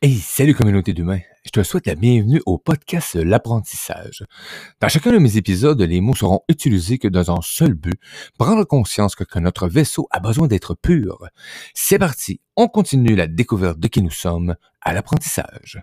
Hey, salut communauté d'humains. Je te souhaite la bienvenue au podcast L'apprentissage. Dans chacun de mes épisodes, les mots seront utilisés que dans un seul but, prendre conscience que, que notre vaisseau a besoin d'être pur. C'est parti, on continue la découverte de qui nous sommes à l'apprentissage.